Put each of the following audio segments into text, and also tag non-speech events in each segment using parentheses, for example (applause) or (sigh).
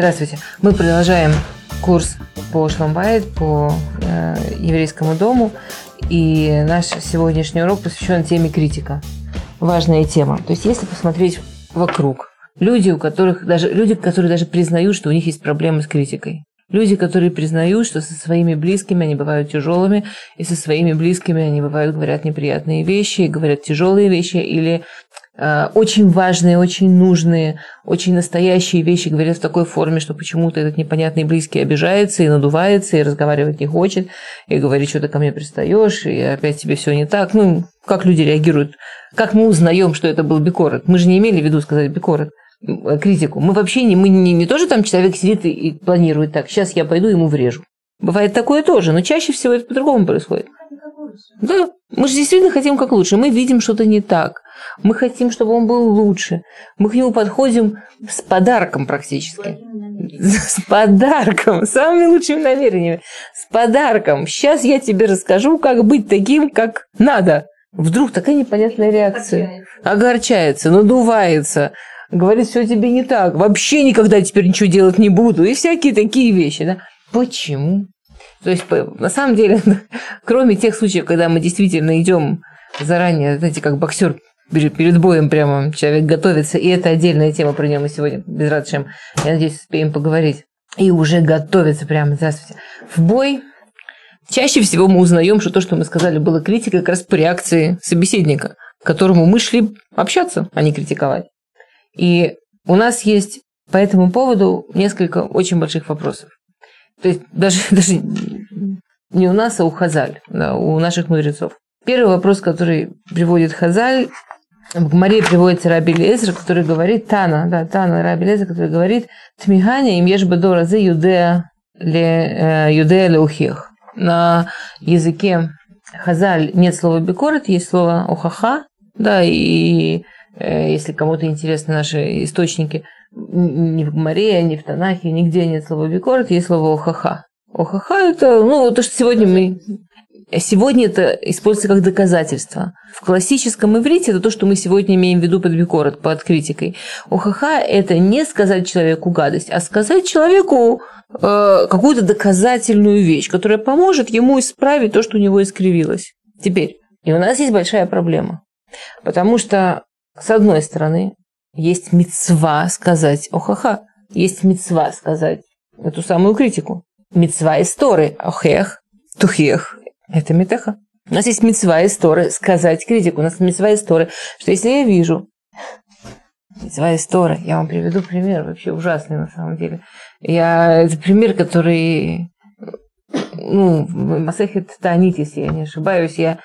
Здравствуйте. Мы продолжаем курс по Шломбайт, по э, еврейскому дому. И наш сегодняшний урок посвящен теме критика. Важная тема. То есть, если посмотреть вокруг, люди, у которых даже люди, которые даже признают, что у них есть проблемы с критикой. Люди, которые признают, что со своими близкими они бывают тяжелыми, и со своими близкими они бывают говорят неприятные вещи, говорят тяжелые вещи, или очень важные, очень нужные, очень настоящие вещи говорят в такой форме, что почему-то этот непонятный близкий обижается и надувается, и разговаривать не хочет, и говорит, что ты ко мне пристаешь, и опять тебе все не так. Ну, как люди реагируют? Как мы узнаем, что это был бикорот? Мы же не имели в виду сказать бикорот критику. Мы вообще не, мы не, не тоже там человек сидит и, и планирует так, сейчас я пойду ему врежу. Бывает такое тоже, но чаще всего это по-другому происходит. Да, мы же действительно хотим как лучше. Мы видим что-то не так. Мы хотим, чтобы он был лучше. Мы к нему подходим с подарком практически. С (laughs) подарком, самыми лучшими намерениями. С подарком. Сейчас я тебе расскажу, как быть таким, как надо. Вдруг такая непонятная реакция. Огорчается, надувается, говорит, все тебе не так, вообще никогда теперь ничего делать не буду, и всякие такие вещи. Да? Почему? То есть, на самом деле, (laughs) кроме тех случаев, когда мы действительно идем заранее, знаете, как боксер перед боем прямо человек готовится, и это отдельная тема, про нее мы сегодня без радшем, я надеюсь, успеем поговорить. И уже готовится прямо, здравствуйте, в бой. Чаще всего мы узнаем, что то, что мы сказали, было критикой как раз по реакции собеседника, к которому мы шли общаться, а не критиковать. И у нас есть по этому поводу несколько очень больших вопросов. То есть даже, (laughs) даже не у нас, а у Хазаль, да, у наших мудрецов. Первый вопрос, который приводит Хазаль, в Гмаре приводится Раби Лезер, который говорит, Тана, да, Тана Раби Лезер, который говорит, Тмиганя им ешь бедора за юдея ле, э, юдея леухех. На языке Хазаль нет слова бекорет, есть слово ухаха, да, и Э, если кому-то интересны наши источники, ни в Гмаре, ни в Танахе, нигде нет слова бикорт, есть слово охаха. Охаха – это, ну, то, что сегодня мы... Сегодня это используется как доказательство. В классическом иврите это то, что мы сегодня имеем в виду под бикорот, под критикой. Охаха – это не сказать человеку гадость, а сказать человеку э, какую-то доказательную вещь, которая поможет ему исправить то, что у него искривилось. Теперь, и у нас есть большая проблема. Потому что с одной стороны, есть мецва сказать охаха, есть мецва сказать эту самую критику. Мецва из Торы, охех, тухех, это метеха. У нас есть мецва из Торы сказать критику. У нас мецва из Торы, что если я вижу Мецва из Торы, я вам приведу пример, вообще ужасный на самом деле. Я, это пример, который ну, Масехет Таанит, я не ошибаюсь, я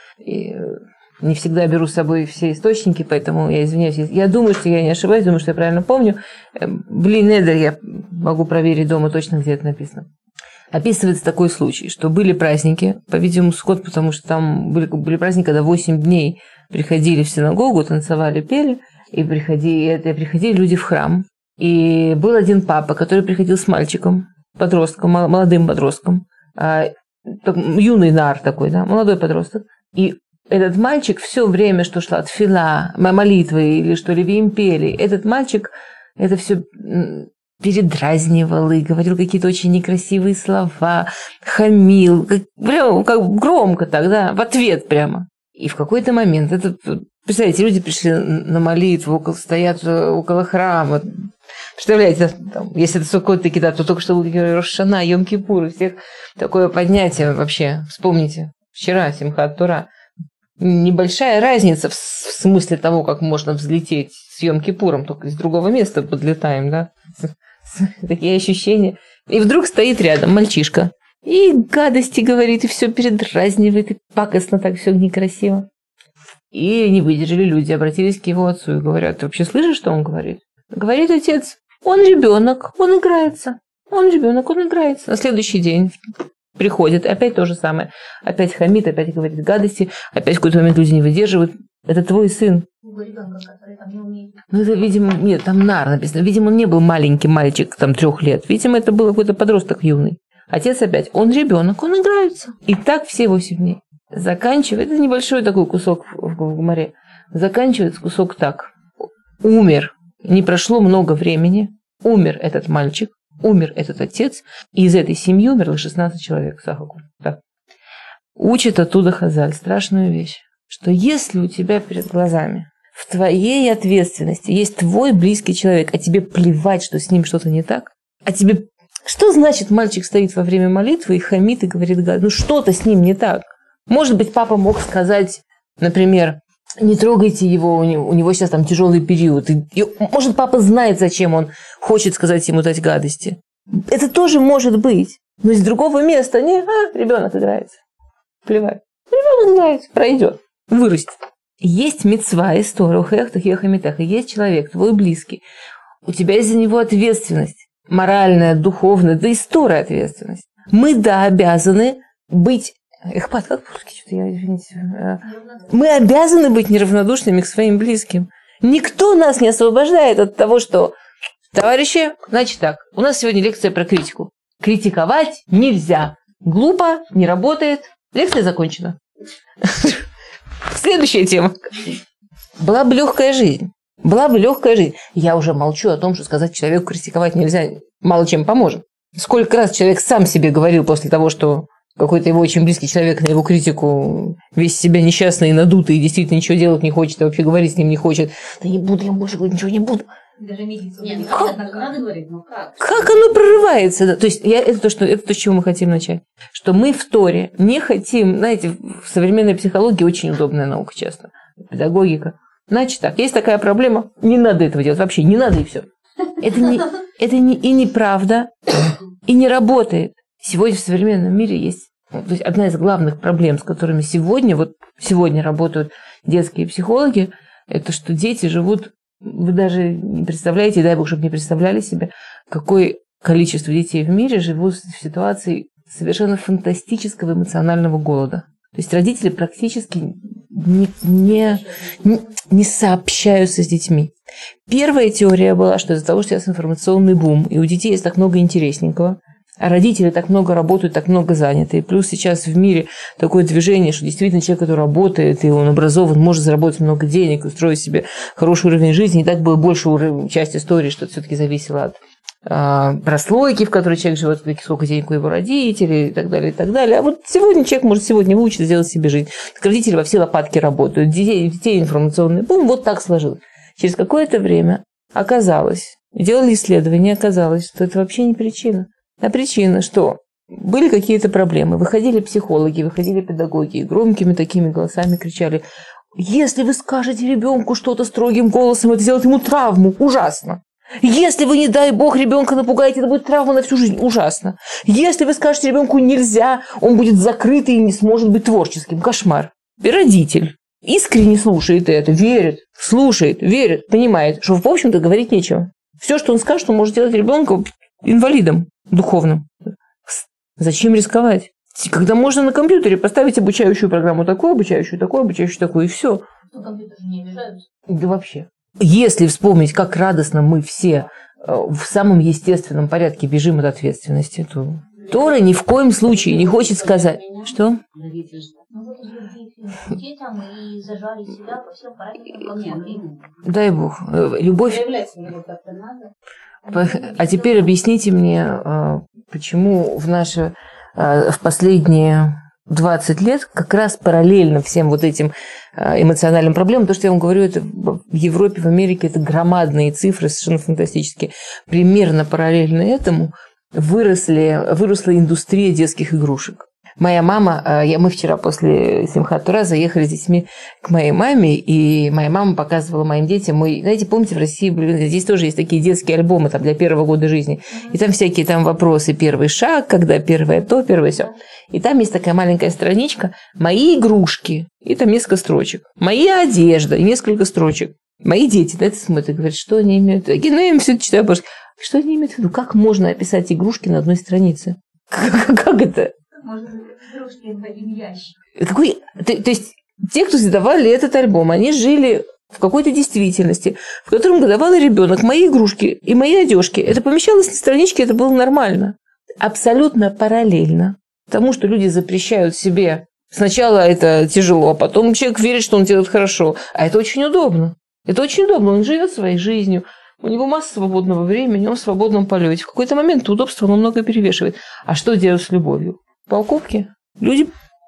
не всегда беру с собой все источники, поэтому я извиняюсь. Я думаю, что я не ошибаюсь, думаю, что я правильно помню. Эм, Блин, Эдер, я могу проверить дома точно, где это написано. Описывается такой случай, что были праздники, по-видимому, скот, потому что там были, были праздники, когда 8 дней приходили в синагогу, танцевали, пели, и приходили, и приходили люди в храм. И был один папа, который приходил с мальчиком, подростком, молодым подростком, а, юный нар такой, да, молодой подросток. И этот мальчик все время, что шла от фила, молитвы или что Левиим пели, этот мальчик это все передразнивал и говорил какие-то очень некрасивые слова, хамил, как, прямо как громко тогда, в ответ прямо. И в какой-то момент, это, представляете, люди пришли на молитву, около, стоят около храма, Представляете, там, если это Суккот таки, да, то только что был Рошана, Йом-Кипур, всех такое поднятие вообще. Вспомните, вчера Симхат Тура небольшая разница в смысле того, как можно взлететь с Йом-Кипуром, только из другого места подлетаем, да? (laughs) Такие ощущения. И вдруг стоит рядом мальчишка. И гадости говорит, и все передразнивает, и пакостно так все некрасиво. И не выдержали люди, обратились к его отцу и говорят, ты вообще слышишь, что он говорит? Говорит отец, он ребенок, он играется. Он ребенок, он играется. На следующий день приходит, опять то же самое. Опять хамит, опять говорит гадости, опять в какой-то момент люди не выдерживают. Это твой сын. Ну, это, видимо, нет, там нар написано. Видимо, он не был маленький мальчик, там, трех лет. Видимо, это был какой-то подросток юный. Отец опять, он ребенок, он играется. И так все восемь дней. Заканчивает, это небольшой такой кусок в, море. Заканчивается кусок так. Умер. Не прошло много времени. Умер этот мальчик. Умер этот отец, и из этой семьи умерло 16 человек. Сахаку. Так. Учит оттуда Хазаль страшную вещь, что если у тебя перед глазами в твоей ответственности есть твой близкий человек, а тебе плевать, что с ним что-то не так, а тебе... Что значит мальчик стоит во время молитвы и хамит и говорит, ну что-то с ним не так? Может быть, папа мог сказать, например, не трогайте его, у него, у него сейчас там тяжелый период. И, и, может, папа знает, зачем он хочет сказать ему дать гадости. Это тоже может быть. Но из другого места не, а, ребенок играется. Плевать. Ребенок играется, пройдет, вырастет. Есть мецва, история, ухехтах, ехамитах, и есть человек, твой близкий. У тебя из-за него ответственность. Моральная, духовная, да история ответственность. Мы, да, обязаны быть Эхпат, как по-русски? Я, извините. Э, мы обязаны быть неравнодушными к своим близким. Никто нас не освобождает от того, что Товарищи, значит так, у нас сегодня лекция про критику. Критиковать нельзя. Глупо, не работает. Лекция закончена. Следующая тема. Была бы легкая жизнь. Была бы легкая жизнь. Я уже молчу о том, что сказать человеку критиковать нельзя, мало чем поможет. Сколько раз человек сам себе говорил после того, что какой-то его очень близкий человек на его критику весь себя несчастный и надутый, и действительно ничего делать не хочет, и вообще говорить с ним не хочет. Да не буду, я больше ничего не буду. Даже милицию. Нет, как? надо говорить, но как? Как оно прорывается? То есть я, это, то, что, это то, с чего мы хотим начать. Что мы в Торе не хотим, знаете, в современной психологии очень удобная наука часто, педагогика. Значит так, есть такая проблема, не надо этого делать вообще, не надо и все. Это, не, (laughs) это не, и неправда, и не работает. Сегодня в современном мире есть то есть одна из главных проблем, с которыми сегодня, вот сегодня работают детские психологи, это что дети живут, вы даже не представляете, дай бог, чтобы не представляли себе, какое количество детей в мире живут в ситуации совершенно фантастического эмоционального голода. То есть родители практически не, не, не сообщаются с детьми. Первая теория была, что из-за того, что сейчас информационный бум, и у детей есть так много интересненького, а родители так много работают, так много заняты. И плюс сейчас в мире такое движение, что действительно человек, который работает, и он образован, может заработать много денег, устроить себе хороший уровень жизни. И так было больше уровень, часть истории, что это все-таки зависело от а, прослойки, в которой человек живет, сколько денег у его родителей и так далее, и так далее. А вот сегодня человек может сегодня выучиться сделать себе жизнь. Так родители во все лопатки работают, детей, детей информационный бум, вот так сложилось. Через какое-то время оказалось, делали исследование, оказалось, что это вообще не причина. А причина что? Были какие-то проблемы. Выходили психологи, выходили педагоги, и громкими такими голосами кричали, если вы скажете ребенку что-то строгим голосом, это сделает ему травму. Ужасно. Если вы, не дай бог, ребенка напугаете, это будет травма на всю жизнь. Ужасно. Если вы скажете ребенку нельзя, он будет закрытый и не сможет быть творческим. Кошмар. И родитель искренне слушает это, верит, слушает, верит, понимает, что, в общем-то, говорить нечего. Все, что он скажет, он может сделать ребенка инвалидом духовным. Зачем рисковать? Когда можно на компьютере поставить обучающую программу такую, обучающую такую, обучающую такую, и все. Но компьютер же не обижаются. Да вообще. Если вспомнить, как радостно мы все э, в самом естественном порядке бежим от ответственности, то Тора ни в коем случае не хочет сказать. Что? Дай Бог. Э, любовь... А теперь объясните мне, э, почему в наши э, в последние 20 лет как раз параллельно всем вот этим э, эмоциональным проблемам, то, что я вам говорю, это в Европе, в Америке, это громадные цифры, совершенно фантастические. Примерно параллельно этому выросли, выросла индустрия детских игрушек. Моя мама, э, я, мы вчера после Симхатура заехали с детьми к моей маме, и моя мама показывала моим детям, мы, знаете, помните, в России здесь тоже есть такие детские альбомы там, для первого года жизни, и там всякие там вопросы, первый шаг, когда первое то, первое все. И там есть такая маленькая страничка «Мои игрушки», и там несколько строчек. «Моя одежда» и несколько строчек. Мои дети на это смотрят и говорят, что они имеют в виду. Ну, я им все это читаю, потому что они имеют в виду? Как можно описать игрушки на одной странице? Как, (laughs) как это? Можно игрушки в ящик. Какой, то, то есть те, кто создавали этот альбом, они жили в какой-то действительности, в котором годовалый ребенок, мои игрушки и мои одежки, это помещалось на страничке, это было нормально. Абсолютно параллельно тому, что люди запрещают себе. Сначала это тяжело, а потом человек верит, что он делает хорошо. А это очень удобно. Это очень удобно. Он живет своей жизнью, у него масса свободного времени, он в свободном полете. В какой-то момент удобство намного перевешивает. А что делать с любовью? Покупки. Люди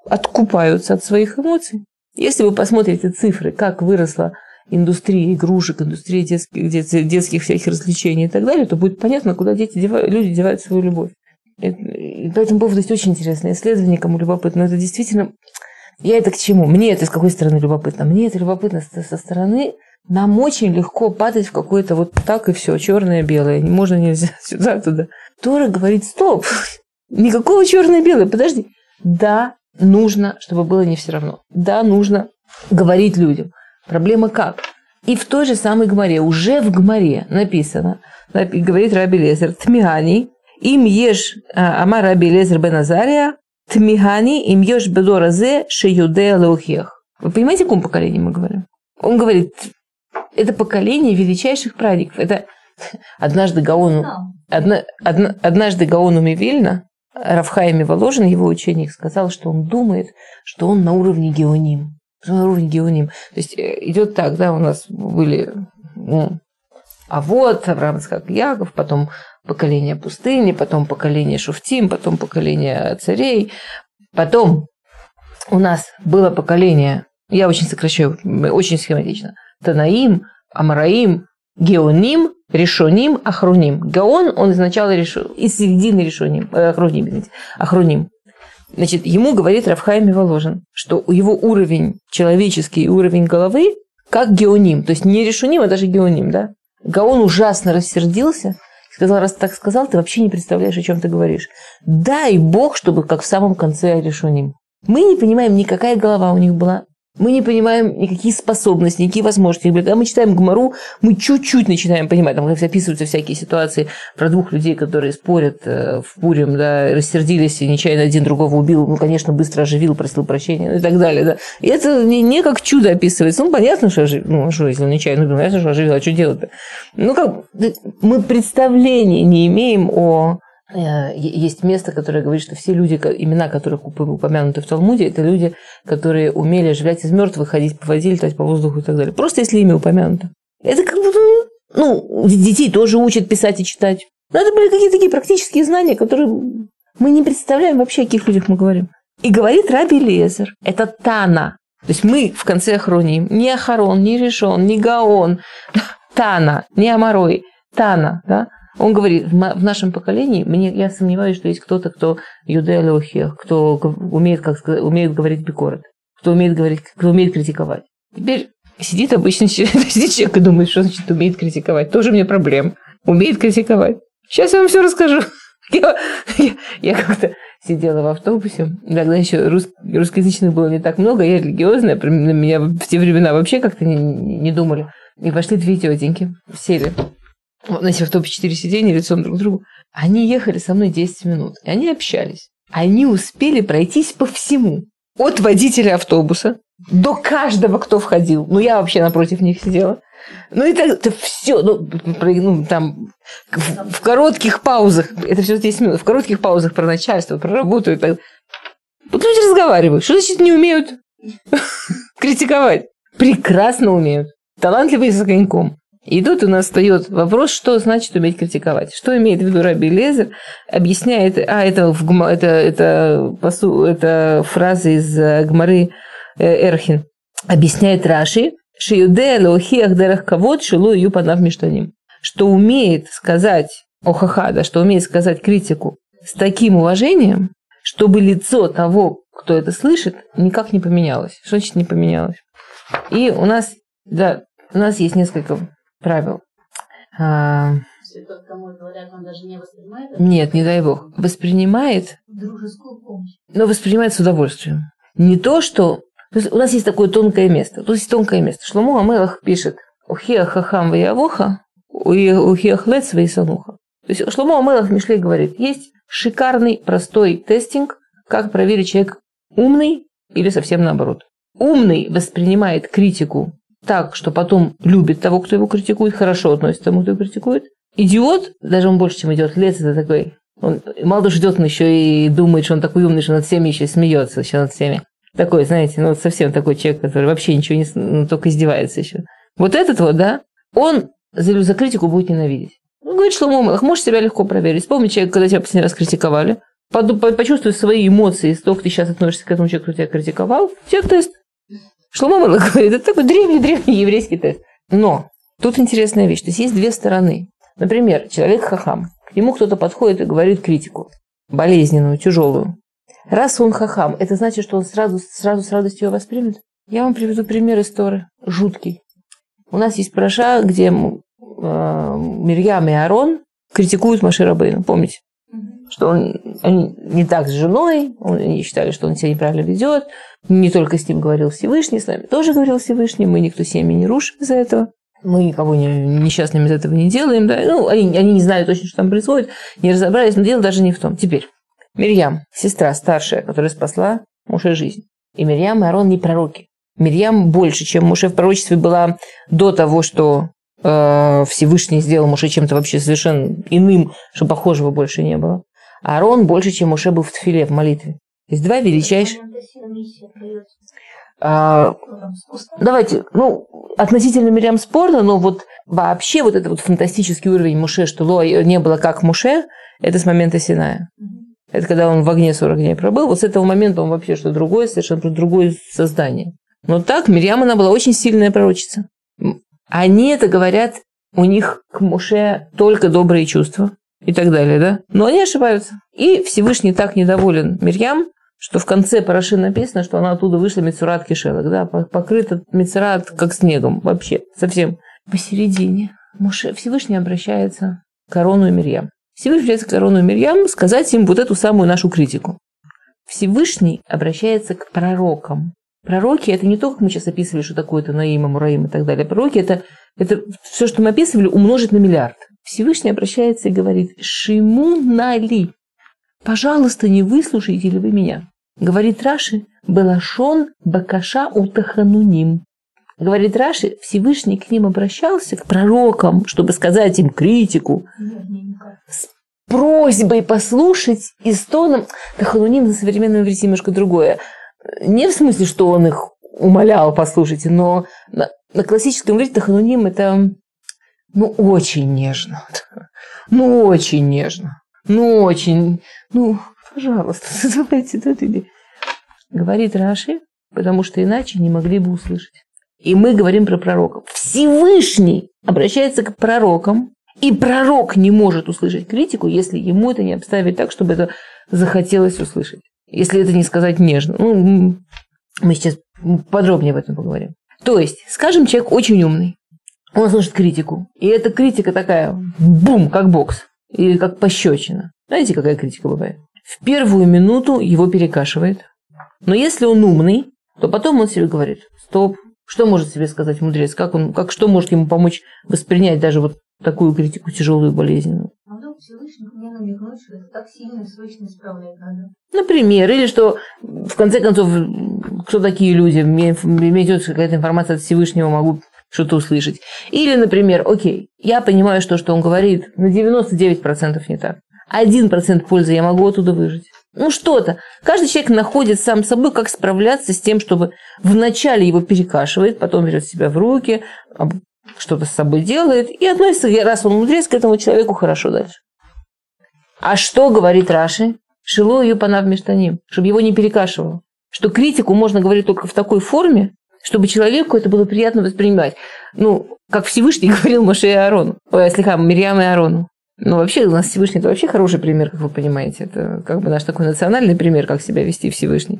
откупаются от своих эмоций. Если вы посмотрите цифры, как выросла индустрия игрушек, индустрия детских, детских, всяких развлечений и так далее, то будет понятно, куда дети девают, люди девают свою любовь. И по этому поводу есть очень интересное исследование, кому любопытно. Это действительно... Я это к чему? Мне это с какой стороны любопытно? Мне это любопытно со стороны нам очень легко падать в какое-то вот так и все, черное, белое. Можно, нельзя, (laughs) сюда, туда. Тора говорит, стоп, никакого черное-белое, подожди. Да, нужно, чтобы было не все равно. Да, нужно говорить людям. Проблема как? И в той же самой Гмаре, уже в Гмаре написано, говорит Раби Лезер, Тмигани, им ешь а, Амар Раби Лезер бен Азария, Тмигани, им ешь бедоразе шеюдея леухех. Вы понимаете, о каком поколении мы говорим? Он говорит, это поколение величайших праведников. Это (laughs) однажды Гаону, одна, одна, однажды Гаону Мивильна, Равхайми Воложин, его ученик, сказал, что он думает, что он на уровне геоним. На уровне геоним. То есть э, идет так, да, у нас были ну, а вот Авраам как Яков, потом поколение пустыни, потом поколение Шуфтим, потом поколение царей, потом у нас было поколение, я очень сокращаю, очень схематично – Танаим, Амараим, Геоним, Решоним, Ахруним. Гаон, он изначально решил, из середины Решоним, э, Ахруним, извините, Ахруним. Значит, ему говорит Равхайм Воложин, что его уровень человеческий уровень головы как геоним, то есть не решуним, а даже геоним, да? Гаон ужасно рассердился, сказал, раз так сказал, ты вообще не представляешь, о чем ты говоришь. Дай Бог, чтобы как в самом конце решуним. Мы не понимаем, никакая голова у них была, мы не понимаем никакие способности, никакие возможности. Когда мы читаем Гмару, мы чуть-чуть начинаем понимать. Там описываются всякие ситуации про двух людей, которые спорят э, в Пурим, да, рассердились, и нечаянно один другого убил, ну, конечно, быстро оживил, просил прощения ну, и так далее. Да. И это не, не как чудо описывается. Ну, понятно, что оживил. Ну, что, если он нечаянно убил, понятно, что оживил, а что делать-то? Ну, как, мы представления не имеем о есть место, которое говорит, что все люди, имена которых упомянуты в Талмуде, это люди, которые умели оживлять из мертвых, ходить по воде, летать по воздуху и так далее. Просто если имя упомянуто. Это как будто, ну, детей тоже учат писать и читать. Но это были какие-то такие практические знания, которые мы не представляем вообще, о каких людях мы говорим. И говорит Раби Лезер, это Тана. То есть мы в конце охроним не Ахарон, не Решон, не Гаон, (laughs) Тана, не Амарой, Тана, да? Он говорит, в нашем поколении, мне, я сомневаюсь, что есть кто-то, кто юдея леохех, кто умеет, как умеет говорить бикорот, кто умеет говорить, кто умеет критиковать. Теперь сидит обычный человек, (laughs) сидит человек и думает, что значит умеет критиковать. Тоже мне проблем. Умеет критиковать. Сейчас я вам все расскажу. (laughs) Я, я, я как-то сидела в автобусе, тогда еще рус, русскоязычных было не так много, я религиозная, на меня в те времена вообще как-то не, не думали. И вошли две тетеньки, сели в автобусе четыре сиденья лицом друг к другу. Они ехали со мной 10 минут, и они общались. Они успели пройтись по всему. От водителя автобуса до каждого, кто входил. Ну, я вообще напротив них сидела. Ну, и так, это все, ну, ну там, в, в коротких паузах, это все 10 минут, в коротких паузах про начальство, про работу и так. Вот люди разговаривают. Что значит не умеют (laughs) критиковать? Прекрасно умеют. Талантливые с огоньком. И тут у нас встает вопрос, что значит уметь критиковать. Что имеет в виду Раби Лезер? Объясняет, а это, в, это, это, посу, это фраза из э, Гмары э, Эрхин. Объясняет Раши. Что умеет сказать Охахада, что умеет сказать критику с таким уважением, чтобы лицо того, кто это слышит, никак не поменялось. Что значит не поменялось? И у нас, да, у нас есть несколько правил. А... Тот, кому говорят, он даже не воспринимает? Нет, не дай бог. Воспринимает. Дружескую помощь. Но воспринимает с удовольствием. Не то, что... То есть у нас есть такое тонкое место. Тут есть тонкое место. Шломо Амелах пишет «Ухеа хахам ваявоха, ухеа хлец ваисануха». То есть Шломо Амелах Мишлей говорит, есть шикарный, простой тестинг, как проверить, человек умный или совсем наоборот. Умный воспринимает критику так, что потом любит того, кто его критикует, хорошо относится к тому, кто его критикует. Идиот, даже он больше, чем идиот, лес это такой. Он мало того, ждет, он еще и думает, что он такой умный, что над всеми еще смеется, еще над всеми. Такой, знаете, ну совсем такой человек, который вообще ничего не, ну, только издевается еще. Вот этот вот, да, он за, за критику будет ненавидеть. Ну, говорит Шломо Мелах, можешь себя легко проверить. Вспомни человека, когда тебя последний раз критиковали. Почувствуй свои эмоции, сколько ты сейчас относишься к этому человеку, кто тебя критиковал. Тебя тест. Шломо Мелах говорит, это такой древний-древний еврейский тест. Но тут интересная вещь. То есть есть две стороны. Например, человек хахам. К нему кто-то подходит и говорит критику. Болезненную, тяжелую. Раз он хахам, это значит, что он сразу, сразу с радостью ее воспримет? Я вам приведу пример из Торы. Жуткий. У нас есть проша, где э, Мирьям и Арон критикуют Маши Рабейну, помните? Что он они не так с женой, они считали, что он себя неправильно ведет. Не только с ним говорил Всевышний, с нами тоже говорил Всевышний. Мы никто семьи не рушим из-за этого. Мы никого не, несчастными из этого не делаем. Да? Ну, они, они не знали точно, что там происходит, не разобрались, но дело даже не в том. Теперь, Мирьям, сестра старшая, которая спасла Муше жизнь. И Мирьям и Арон не пророки. Мирьям больше, чем Муше в пророчестве была до того, что э, Всевышний сделал Муше чем-то вообще совершенно иным, что похожего больше не было. А Аарон больше, чем Муше был в Тфиле, в молитве. То есть два величайших... А, давайте, ну, относительно Мирьям спорно, но вот вообще вот этот вот фантастический уровень Муше, что Ло не было как Муше, это с момента Синая. Это когда он в огне 40 дней пробыл. Вот с этого момента он вообще что другое, совершенно другое создание. Но так Мирьям, она была очень сильная пророчица. Они это говорят, у них к Муше только добрые чувства и так далее, да? Но они ошибаются. И Всевышний так недоволен Мирьям, что в конце Параши написано, что она оттуда вышла Мецурат Кишелок, да, покрыта Мецурат как снегом, вообще, совсем. Посередине Муше Всевышний обращается к Корону и Мирьям. Всевышний обращается к Корону и Мирьям сказать им вот эту самую нашу критику. Всевышний обращается к пророкам. Пророки – это не то, как мы сейчас описывали, что такое это Наима, Мураим и так далее. Пророки – это, это все, что мы описывали, умножить на миллиард. Всевышний обращается и говорит «Шиму нали». Пожалуйста, не выслушаете ли вы меня? Говорит Раши «Белашон бакаша утахануним». Говорит Раши, Всевышний к ним обращался, к пророкам, чтобы сказать им критику, с просьбой послушать и с тоном... Тахануним на современном иврите немножко другое – не в смысле, что он их умолял, послушайте, но на, на классическом иврите тахануним это ну очень нежно. Ну очень нежно. Ну очень. Ну, пожалуйста, (laughs) давайте, давайте. Говорит Раши, потому что иначе не могли бы услышать. И мы говорим про пророков. Всевышний обращается к пророкам, и пророк не может услышать критику, если ему это не обставить так, чтобы это захотелось услышать если это не сказать нежно. Ну, мы сейчас подробнее об этом поговорим. То есть, скажем, человек очень умный. Он слышит критику. И эта критика такая, бум, как бокс. Или как пощечина. Знаете, какая критика бывает? В первую минуту его перекашивает. Но если он умный, то потом он себе говорит, стоп, что может себе сказать мудрец? Как он, как, что может ему помочь воспринять даже вот такую критику тяжелую и болезненную? Всевышний мне намекнуть, что это так сильно Всевышний исправлять надо. Например, или что, в конце концов, кто такие люди, мне, мне идет какая-то информация от Всевышнего, могу что-то услышать. Или, например, окей, я понимаю, что, что он говорит, на 99% не так. 1% пользы я могу оттуда выжить. Ну, что-то. Каждый человек находит сам собой, как справляться с тем, чтобы вначале его перекашивает, потом берет себя в руки, что-то с собой делает и относится, раз он мудрец, к этому человеку хорошо дальше. А что говорит Раши? Шилу ее панав мештаним, чтобы его не перекашивало. Что критику можно говорить только в такой форме, чтобы человеку это было приятно воспринимать. Ну, как Всевышний (laughs) говорил Моше и Аарону. Ой, слегка, Мирьям и Аарону. Ну, вообще, у нас Всевышний – это вообще хороший пример, как вы понимаете. Это как бы наш такой национальный пример, как себя вести Всевышний.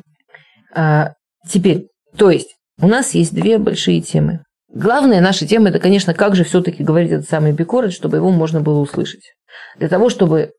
А, теперь, то есть, у нас есть две большие темы. Главная наша тема – это, конечно, как же все-таки говорить этот самый бикорет, чтобы его можно было услышать. Для того, чтобы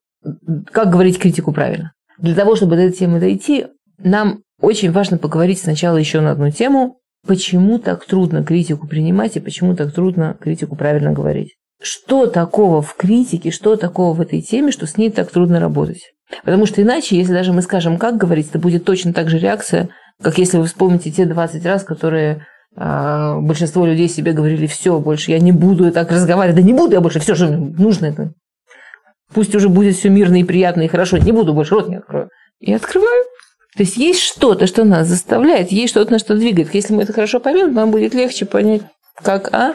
как говорить критику правильно? Для того, чтобы до этой темы дойти, нам очень важно поговорить сначала еще на одну тему, почему так трудно критику принимать и почему так трудно критику правильно говорить. Что такого в критике, что такого в этой теме, что с ней так трудно работать? Потому что иначе, если даже мы скажем, как говорить, это будет точно так же реакция, как если вы вспомните те 20 раз, которые э, большинство людей себе говорили, все, больше я не буду так разговаривать, да не буду я больше, все же нужно это Пусть уже будет все мирно и приятно и хорошо. Не буду больше рот не открою. И открываю. То есть есть что-то, что нас заставляет, есть что-то, на что двигает. Если мы это хорошо поймем, нам будет легче понять, Как, а?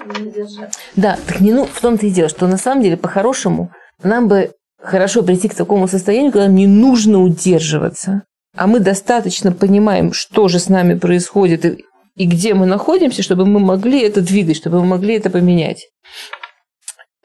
Да, так не ну, в том-то и дело, что на самом деле, по-хорошему, нам бы хорошо прийти к такому состоянию, когда нам не нужно удерживаться, а мы достаточно понимаем, что же с нами происходит и, и где мы находимся, чтобы мы могли это двигать, чтобы мы могли это поменять.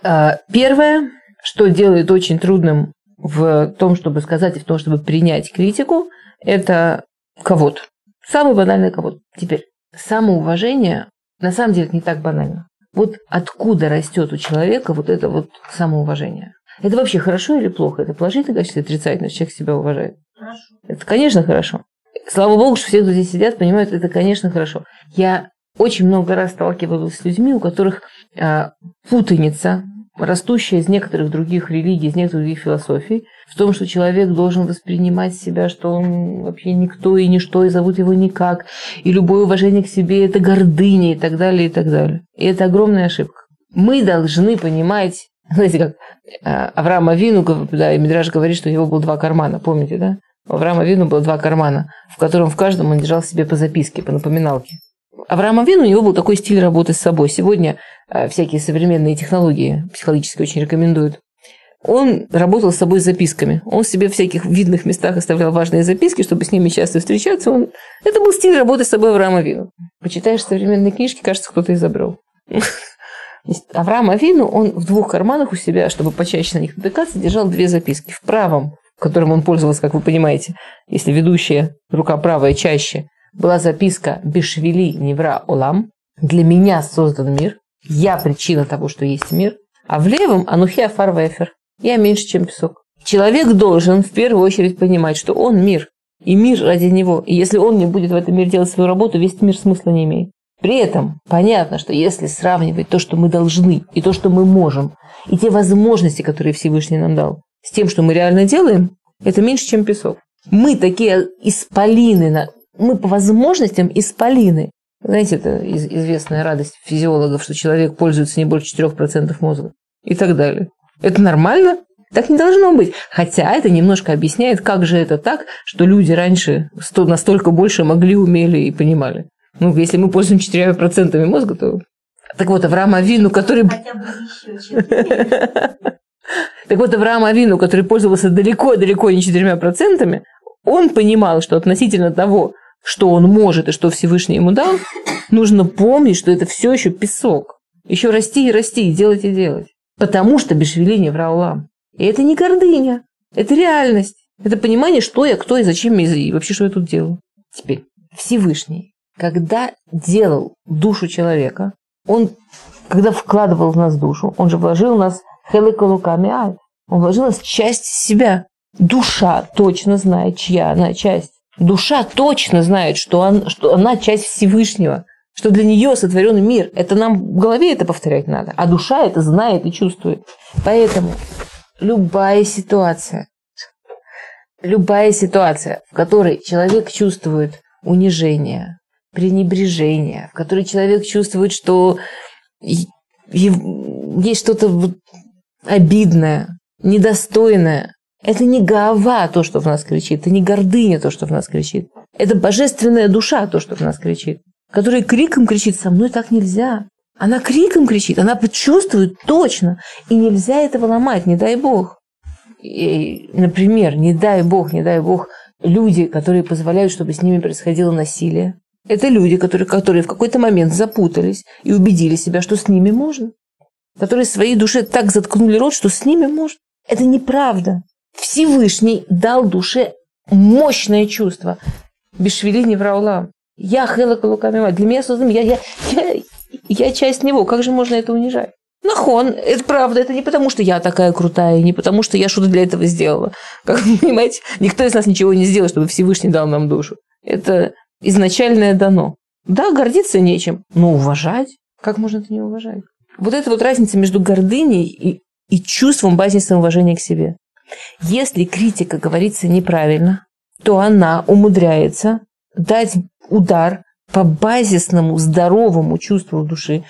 А, первое, что делает очень трудным в том, чтобы сказать и в том, чтобы принять критику, это кого-то. Самый банальный кого-то. Теперь, самоуважение на самом деле не так банально. Вот откуда растет у человека вот это вот самоуважение? Это вообще хорошо или плохо? Это положительное качество отрицательное, человек себя уважает? Хорошо. Это, конечно, хорошо. Слава богу, что все, кто здесь сидят, понимают, это, конечно, хорошо. Я очень много раз сталкивалась с людьми, у которых э, путаница растущая из некоторых других религий, из некоторых других философий, в том, что человек должен воспринимать себя, что он вообще никто и ничто, и зовут его никак, и любое уважение к себе – это гордыня, и так далее, и так далее. И это огромная ошибка. Мы должны понимать, (laughs) знаете, как а, Авраам Авину, да, и Мидраж говорит, что у него было два кармана, помните, да? У Авраама Авину было два кармана, в котором в каждом он держал себе по записке, по напоминалке. Авраам Авин, у него был такой стиль работы с собой. Сегодня э, всякие современные технологии психологически очень рекомендуют. Он работал с собой записками. Он себе в всяких видных местах оставлял важные записки, чтобы с ними часто встречаться. Он... Это был стиль работы с собой Авраама Авину. Почитаешь современные книжки, кажется, кто-то изобрел. (laughs) Авраам Авину, он в двух карманах у себя, чтобы почаще на них натыкаться, держал две записки. В правом, которым он пользовался, как вы понимаете, если ведущая рука правая чаще – была записка «Бешвили невра олам» «Для меня создан мир», «Я причина того, что есть мир», а в левом «Анухия фарвефер» «Я меньше, чем песок». Человек должен в первую очередь понимать, что он мир, и мир ради него. И если он не будет в этом мире делать свою работу, весь мир смысла не имеет. При этом понятно, что если сравнивать то, что мы должны, и то, что мы можем, и те возможности, которые Всевышний нам дал, с тем, что мы реально делаем, это меньше, чем песок. Мы такие исполины мы по возможностям исполины. Знаете, это известная радость физиологов, что человек пользуется не больше 4% мозга и так далее. Это нормально? Так не должно быть. Хотя это немножко объясняет, как же это так, что люди раньше настолько больше могли, умели и понимали. Ну, если мы пользуемся 4% мозга, то... Так вот, Авраам Авину, который... Хотя бы еще (laughs) Так вот, Авраам Авину, который пользовался далеко-далеко не 4%, он понимал, что относительно того, что он может и что Всевышний ему дал, нужно помнить, что это все еще песок. Еще расти и расти, и делать и делать. Потому что Бешвели враулам. И это не гордыня, это реальность. Это понимание, что я, кто я, зачем я, и вообще, что я тут делаю. Теперь, Всевышний, когда делал душу человека, он, когда вкладывал в нас душу, он же вложил в нас хеликолуками. Он вложил в нас часть себя. Душа точно знает, чья она часть. Душа точно знает, что, он, что она часть Всевышнего, что для нее сотворен мир. Это нам в голове это повторять надо, а душа это знает и чувствует. Поэтому любая ситуация, любая ситуация, в которой человек чувствует унижение, пренебрежение, в которой человек чувствует, что есть что-то обидное, недостойное, это не гава то, что в нас кричит, это не гордыня то, что в нас кричит. Это божественная душа то, что в нас кричит, которая криком кричит «со мной так нельзя». Она криком кричит, она почувствует точно, и нельзя этого ломать, не дай бог. И, например, не дай бог, не дай бог, люди, которые позволяют, чтобы с ними происходило насилие, это люди, которые, которые в какой-то момент запутались и убедили себя, что с ними можно. Которые своей душе так заткнули рот, что с ними можно. Это неправда. Всевышний дал душе мощное чувство. Бешвили не враула. Я хэла калукамима. Для меня создан я, я, я, я часть него. Как же можно это унижать? Нахон, это правда, это не потому, что я такая крутая, не потому, что я что-то для этого сделала. Как вы понимаете, никто из нас ничего не сделал, чтобы Всевышний дал нам душу. Это изначальное дано. Да, гордиться нечем, но уважать. Как можно это не уважать? Вот это вот разница между гордыней и, и чувством базисного уважения к себе. Если критика говорится неправильно, то она умудряется дать удар по базисному здоровому чувству души,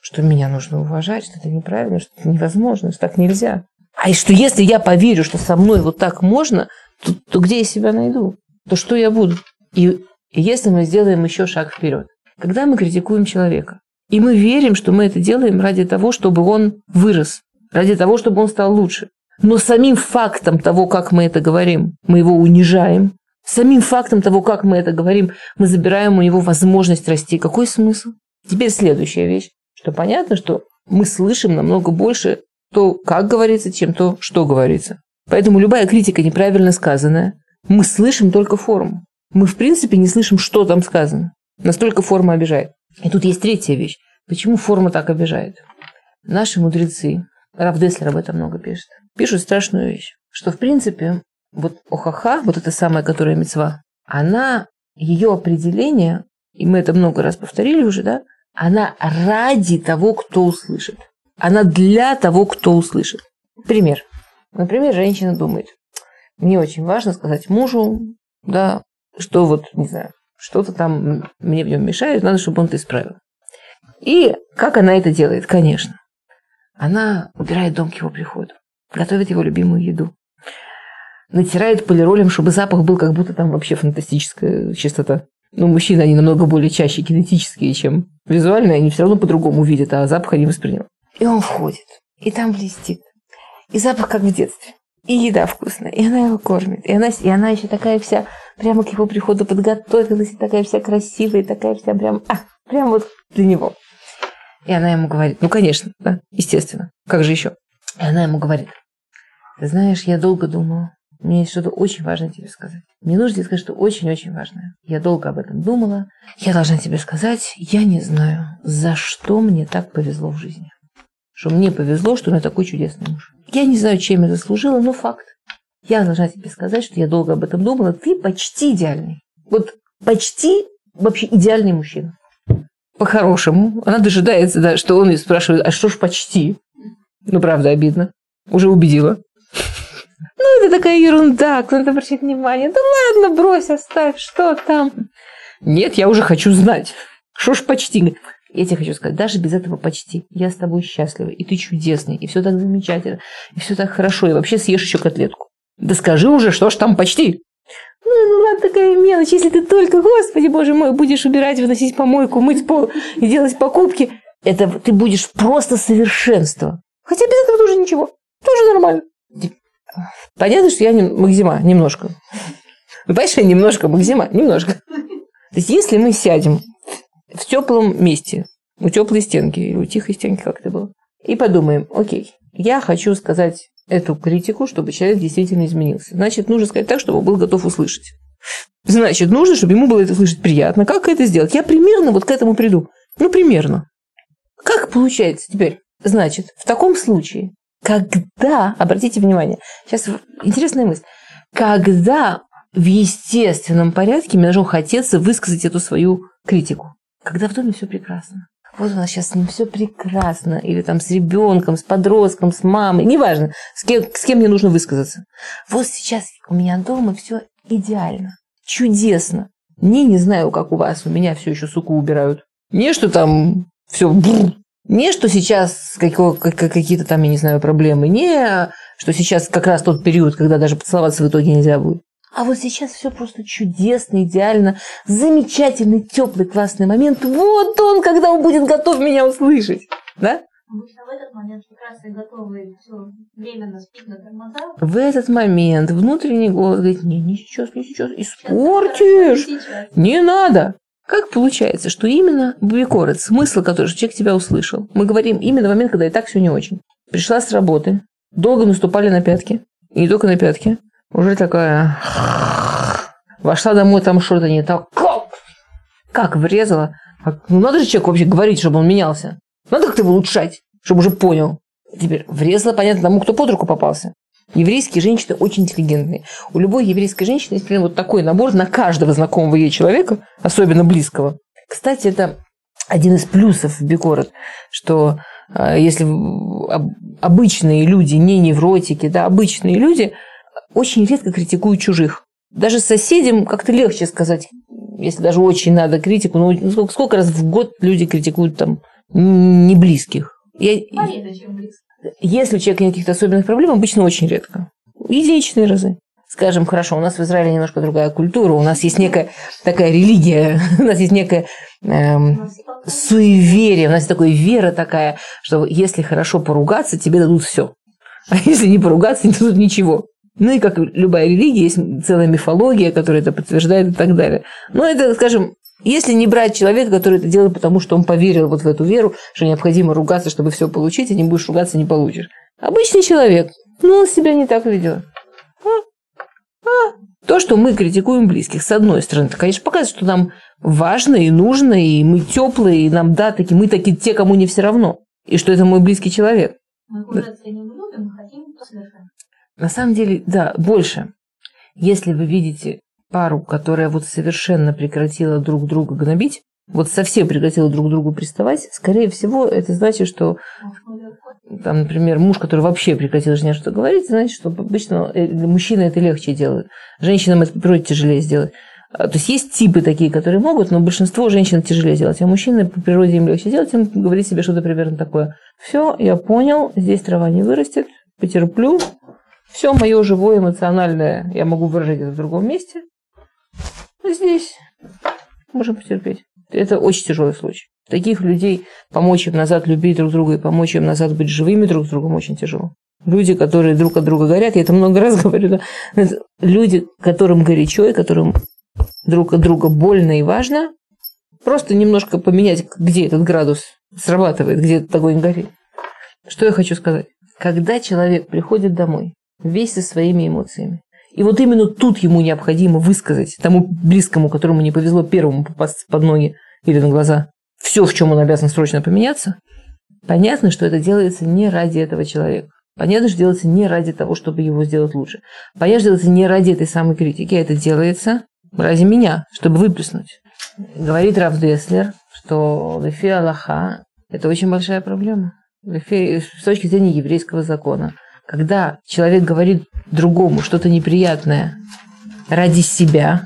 что меня нужно уважать, что это неправильно, что это невозможно, что так нельзя. А что если я поверю, что со мной вот так можно, то, то где я себя найду? То что я буду? И если мы сделаем еще шаг вперед. Когда мы критикуем человека, И мы верим, что мы это делаем ради того, чтобы он вырос, ради того, чтобы он стал лучше. Но самим фактом того, как мы это говорим, мы его унижаем. Самим фактом того, как мы это говорим, мы забираем у него возможность расти. Какой смысл? Теперь следующая вещь, что понятно, что мы слышим намного больше то, как говорится, чем то, что говорится. Поэтому любая критика неправильно сказанная, мы слышим только форму. Мы, в принципе, не слышим, что там сказано. Настолько форма обижает. И тут есть третья вещь. Почему форма так обижает? Наши мудрецы, Раф Деслер об этом много пишет, пишут страшную вещь, что, в принципе, вот охаха, вот эта самая, которая мецва, она, ее определение, и мы это много раз повторили уже, да, она ради того, кто услышит. Она для того, кто услышит. Пример. Например, женщина думает, мне очень важно сказать мужу, да, что вот, не знаю, что-то там мне в нем мешает, надо, чтобы он это исправил. И как она это делает? Конечно. Она убирает дом к его приходу, готовит его любимую еду, натирает полиролем, чтобы запах был как будто там вообще фантастическая чистота. Но мужчины, они намного более чаще кинетические, чем визуальные, они все равно по-другому видят, а запах они воспринимают. И он входит, и там блестит. И запах, как в детстве. И еда вкусная, и она его кормит. И она, и она еще такая вся, прямо к его приходу подготовилась, и такая вся красивая, и такая вся прям, а, прям вот для него. И она ему говорит, ну, конечно, да, естественно, как же еще? И она ему говорит, ты знаешь, я долго думала, мне есть что-то очень важное тебе сказать. Мне нужно тебе сказать, что очень-очень важное. Я долго об этом думала. Я должна тебе сказать, я не знаю, за что мне так повезло в жизни что мне повезло, что у меня такой чудесный муж. Я не знаю, чем я заслужила, но факт. Я должна тебе сказать, что я долго об этом думала. Ты почти идеальный. Вот почти вообще идеальный мужчина. По-хорошему. Она дожидается, да, что он ее спрашивает, а что ж почти? Ну, правда, обидно. Уже убедила. Ну, это такая ерунда, кто надо обращать внимание. Да ладно, брось, оставь, что там? Нет, я уже хочу знать. Что ж почти? Я тебе хочу сказать, даже без этого почти. Я с тобой счастлива, и ты чудесный, и все так замечательно, и все так хорошо, и вообще съешь еще котлетку. Да скажи уже, что ж там почти. Ну, ну ладно, такая мелочь, если ты только, господи, боже мой, будешь убирать, выносить помойку, мыть пол и делать покупки, это ты будешь просто совершенство. Хотя без этого тоже ничего, тоже нормально. Понятно, что я не, Макзима, немножко. Вы понимаете, немножко Макзима, немножко. То есть, если мы сядем в теплом месте, у теплой стенки или у тихой стенки, как это было. И подумаем, окей, я хочу сказать эту критику, чтобы человек действительно изменился. Значит, нужно сказать так, чтобы он был готов услышать. Значит, нужно, чтобы ему было это слышать приятно. Как это сделать? Я примерно вот к этому приду. Ну, примерно. Как получается теперь? Значит, в таком случае, когда, обратите внимание, сейчас интересная мысль, когда в естественном порядке мне должно хотеться высказать эту свою критику когда в доме все прекрасно. Вот у нас сейчас с ним все прекрасно. Или там с ребенком, с подростком, с мамой. Неважно, с кем, с кем мне нужно высказаться. Вот сейчас у меня дома все идеально. Чудесно. Не, не знаю, как у вас. У меня все еще суку убирают. Не, что там все не, что сейчас какие-то там, я не знаю, проблемы. Не, что сейчас как раз тот период, когда даже поцеловаться в итоге нельзя будет. А вот сейчас все просто чудесно, идеально, замечательный, теплый, классный момент. Вот он, когда он будет готов меня услышать. Да? в этот момент прекрасно готовы все временно спить на тормоза. В этот момент внутренний голос говорит, не, не сейчас, не сейчас, испортишь, не надо. Как получается, что именно бубикорец, смысл, который человек тебя услышал, мы говорим именно в момент, когда и так все не очень. Пришла с работы, долго наступали на пятки, и не только на пятки, уже такая... Вошла домой, там что-то не так. Как врезала. Ну, надо же человеку вообще говорить, чтобы он менялся. Надо как-то улучшать, чтобы уже понял. Теперь врезала, понятно, тому, кто под руку попался. Еврейские женщины очень интеллигентные. У любой еврейской женщины есть вот такой набор на каждого знакомого ей человека, особенно близкого. Кстати, это один из плюсов в Бикорот, что э, если обычные люди, не невротики, да, обычные люди – очень редко критикую чужих. Даже соседям как-то легче сказать, если даже очень надо критику. Ну, сколько, сколько раз в год люди критикуют там не близких? Я, Понятно, чем близко. Если у человека нет каких-то особенных проблем, обычно очень редко. Единичные разы. скажем, хорошо, у нас в Израиле немножко другая культура, у нас есть некая такая религия, (laughs) у нас есть некая эм, суеверие, у нас есть такая вера такая, что если хорошо поругаться, тебе дадут все. А если не поругаться, не дадут ничего. Ну и как любая религия, есть целая мифология, которая это подтверждает и так далее. Но это, скажем, если не брать человека, который это делает, потому что он поверил вот в эту веру, что необходимо ругаться, чтобы все получить, и не будешь ругаться, не получишь. Обычный человек, но он себя не так ведет. А? А? То, что мы критикуем близких, с одной стороны, это, конечно, показывает, что нам важно и нужно, и мы теплые, и нам да, таки, мы такие те, кому не все равно, и что это мой близкий человек. Мы уже не любим, мы хотим. На самом деле, да, больше. Если вы видите пару, которая вот совершенно прекратила друг друга гнобить, вот совсем прекратила друг другу приставать, скорее всего, это значит, что там, например, муж, который вообще прекратил жене что-то говорить, значит, что обычно э, мужчина это легче делает. Женщинам это природе тяжелее сделать. А, то есть есть типы такие, которые могут, но большинство женщин тяжелее делать, а мужчины по природе им легче делать, им говорить себе что-то примерно такое. Все, я понял, здесь трава не вырастет, потерплю, все мое живое, эмоциональное я могу выражать это в другом месте. А здесь можем потерпеть. Это очень тяжелый случай. Таких людей помочь им назад любить друг друга и помочь им назад быть живыми друг с другом очень тяжело. Люди, которые друг от друга горят, я это много раз (laughs) говорю, да, люди, которым горячо и которым друг от друга больно и важно, просто немножко поменять, где этот градус срабатывает, где этот огонь горит. Что я хочу сказать? Когда человек приходит домой весь со своими эмоциями. И вот именно тут ему необходимо высказать тому близкому, которому не повезло первому попасть под ноги или на глаза, все, в чем он обязан срочно поменяться, понятно, что это делается не ради этого человека. Понятно, что делается не ради того, чтобы его сделать лучше. Понятно, что делается не ради этой самой критики, а это делается ради меня, чтобы выплеснуть. Говорит Раф Деслер, что Лефи Аллаха – это очень большая проблема. Лефи, с точки зрения еврейского закона – когда человек говорит другому что-то неприятное ради себя,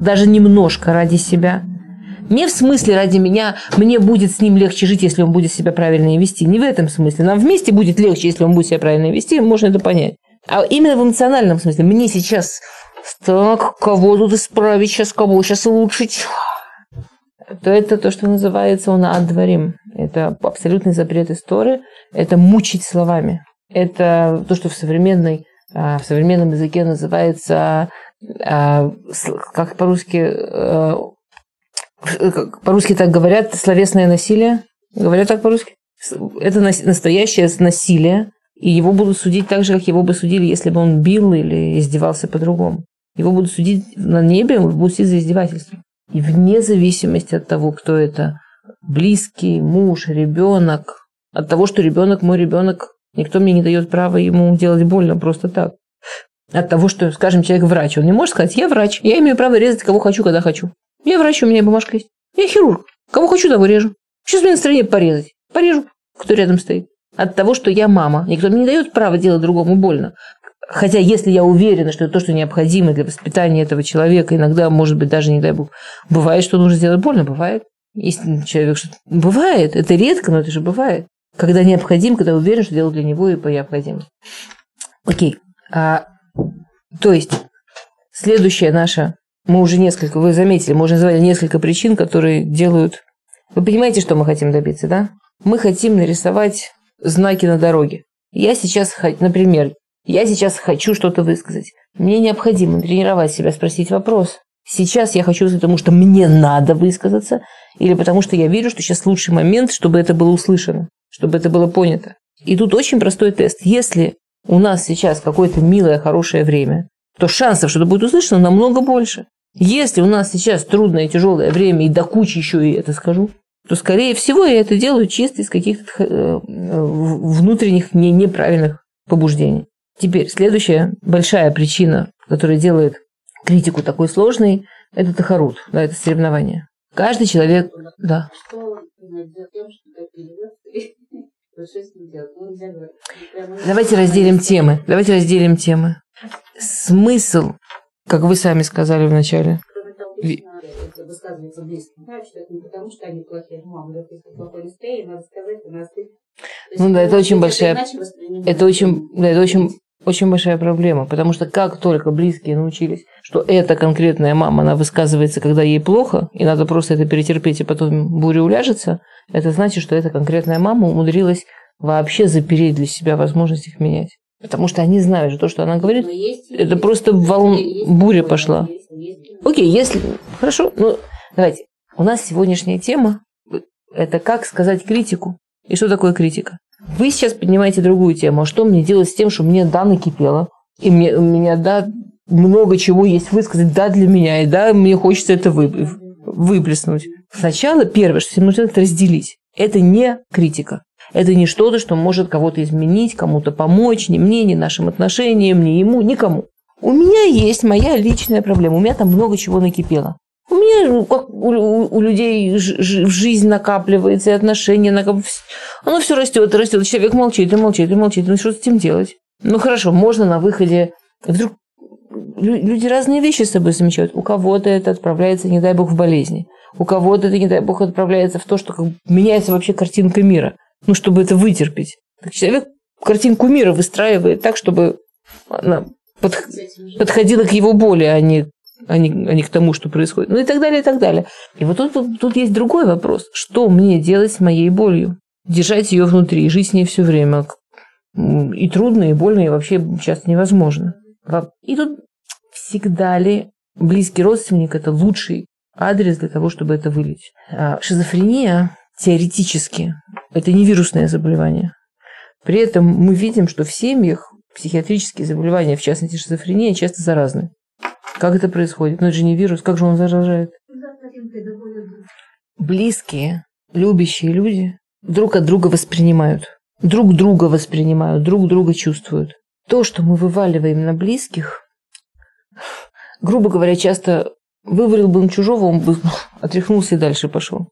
даже немножко ради себя, не в смысле ради меня, мне будет с ним легче жить, если он будет себя правильно вести. Не в этом смысле. Нам вместе будет легче, если он будет себя правильно вести, можно это понять. А именно в эмоциональном смысле. Мне сейчас так, кого тут исправить сейчас, кого сейчас улучшить? То это то, что называется он адварим. Это абсолютный запрет истории. Это мучить словами. Это то, что в современной а, в современном языке называется, а, как по-русски, э, по-русски так говорят, словесное насилие. Говорят так по-русски? Это настоящее насилие, и его будут судить так же, как его бы судили, если бы он бил или издевался по-другому. Его будут судить на небе, будут судить за издевательство. И вне зависимости от того, кто это, близкий, муж, ребенок, от того, что ребенок мой ребенок Никто мне не дает права ему делать больно просто так. От того, что, скажем, человек врач. Он не может сказать, я врач, я имею право резать кого хочу, когда хочу. Я врач, у меня бумажка есть. Я хирург. Кого хочу, того режу. Сейчас мне настроение порезать. Порежу, кто рядом стоит. От того, что я мама. Никто мне не дает права делать другому больно. Хотя, если я уверена, что это то, что необходимо для воспитания этого человека, иногда, может быть, даже, не дай бог, бывает, что нужно сделать больно, бывает. Если человек что-то... Бывает, это редко, но это же бывает когда необходим, когда уверен, что делать для него и по необходимости. Окей. А, то есть, следующая наша, мы уже несколько, вы заметили, мы уже назвали несколько причин, которые делают... Вы понимаете, что мы хотим добиться, да? Мы хотим нарисовать знаки на дороге. Я сейчас, например, я сейчас хочу что-то высказать. Мне необходимо тренировать себя, спросить вопрос. Сейчас я хочу, потому что мне надо высказаться, или потому что я верю, что сейчас лучший момент, чтобы это было услышано чтобы это было понято. И тут очень простой тест. Если у нас сейчас какое-то милое, хорошее время, то шансов, что это будет услышано, намного больше. Если у нас сейчас трудное, тяжелое время, и до кучи еще и это скажу, то, скорее всего, я это делаю чисто из каких-то э, внутренних не, неправильных побуждений. Теперь, следующая большая причина, которая делает критику такой сложной, это тахарут, да, это соревнование. Каждый человек, да. Давайте разделим темы. Давайте разделим темы. Смысл, как вы сами сказали вначале. Ну да, это очень большая, это очень, да, это очень очень большая проблема, потому что как только близкие научились, что эта конкретная мама, она высказывается, когда ей плохо, и надо просто это перетерпеть, и потом буря уляжется, это значит, что эта конкретная мама умудрилась вообще запереть для себя возможность их менять. Потому что они знают, что то, что она говорит, это просто волн... буря пошла. Окей, если... Хорошо, ну, давайте. У нас сегодняшняя тема – это как сказать критику. И что такое критика? Вы сейчас поднимаете другую тему. А что мне делать с тем, что мне да накипело, и мне, у меня да много чего есть высказать, да для меня, и да мне хочется это вы, выплеснуть. Сначала первое, что всем нужно это разделить. Это не критика. Это не что-то, что может кого-то изменить, кому-то помочь, ни мне, ни нашим отношениям, ни ему, никому. У меня есть моя личная проблема. У меня там много чего накипело. У меня, как у, у, у людей ж, жизнь накапливается, и отношения накапливаются. Оно все растет, растет. Человек молчит и молчит и молчит. Ну, что с этим делать? Ну, хорошо, можно на выходе... Вдруг люди разные вещи с собой замечают. У кого-то это отправляется, не дай бог, в болезни. У кого-то это, не дай бог, отправляется в то, что как меняется вообще картинка мира. Ну, чтобы это вытерпеть. Так человек картинку мира выстраивает так, чтобы она под... подходила к его боли, а не а не, а не к тому, что происходит. Ну и так далее, и так далее. И вот тут, тут, тут есть другой вопрос. Что мне делать с моей болью? Держать ее внутри, жить с ней все время. И трудно, и больно, и вообще часто невозможно. И тут всегда ли близкий родственник – это лучший адрес для того, чтобы это вылечить? А шизофрения теоретически – это не вирусное заболевание. При этом мы видим, что в семьях психиатрические заболевания, в частности шизофрения, часто заразны. Как это происходит? Ну, это же не вирус, как же он заражает? Близкие, любящие люди друг от друга воспринимают. Друг друга воспринимают, друг друга чувствуют. То, что мы вываливаем на близких, грубо говоря, часто вывалил бы на чужого, он бы отряхнулся и дальше пошел.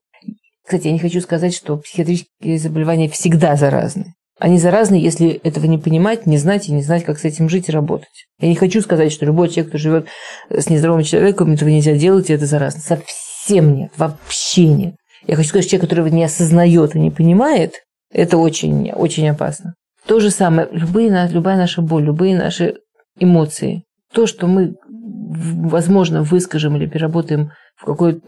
Кстати, я не хочу сказать, что психиатрические заболевания всегда заразны. Они заразны, если этого не понимать, не знать и не знать, как с этим жить и работать. Я не хочу сказать, что любой человек, кто живет с нездоровым человеком, этого нельзя делать, и это заразно. Совсем нет, вообще нет. Я хочу сказать, что человек, который не осознает и не понимает, это очень, очень опасно. То же самое, любые, любая наша боль, любые наши эмоции, то, что мы, возможно, выскажем или переработаем в какой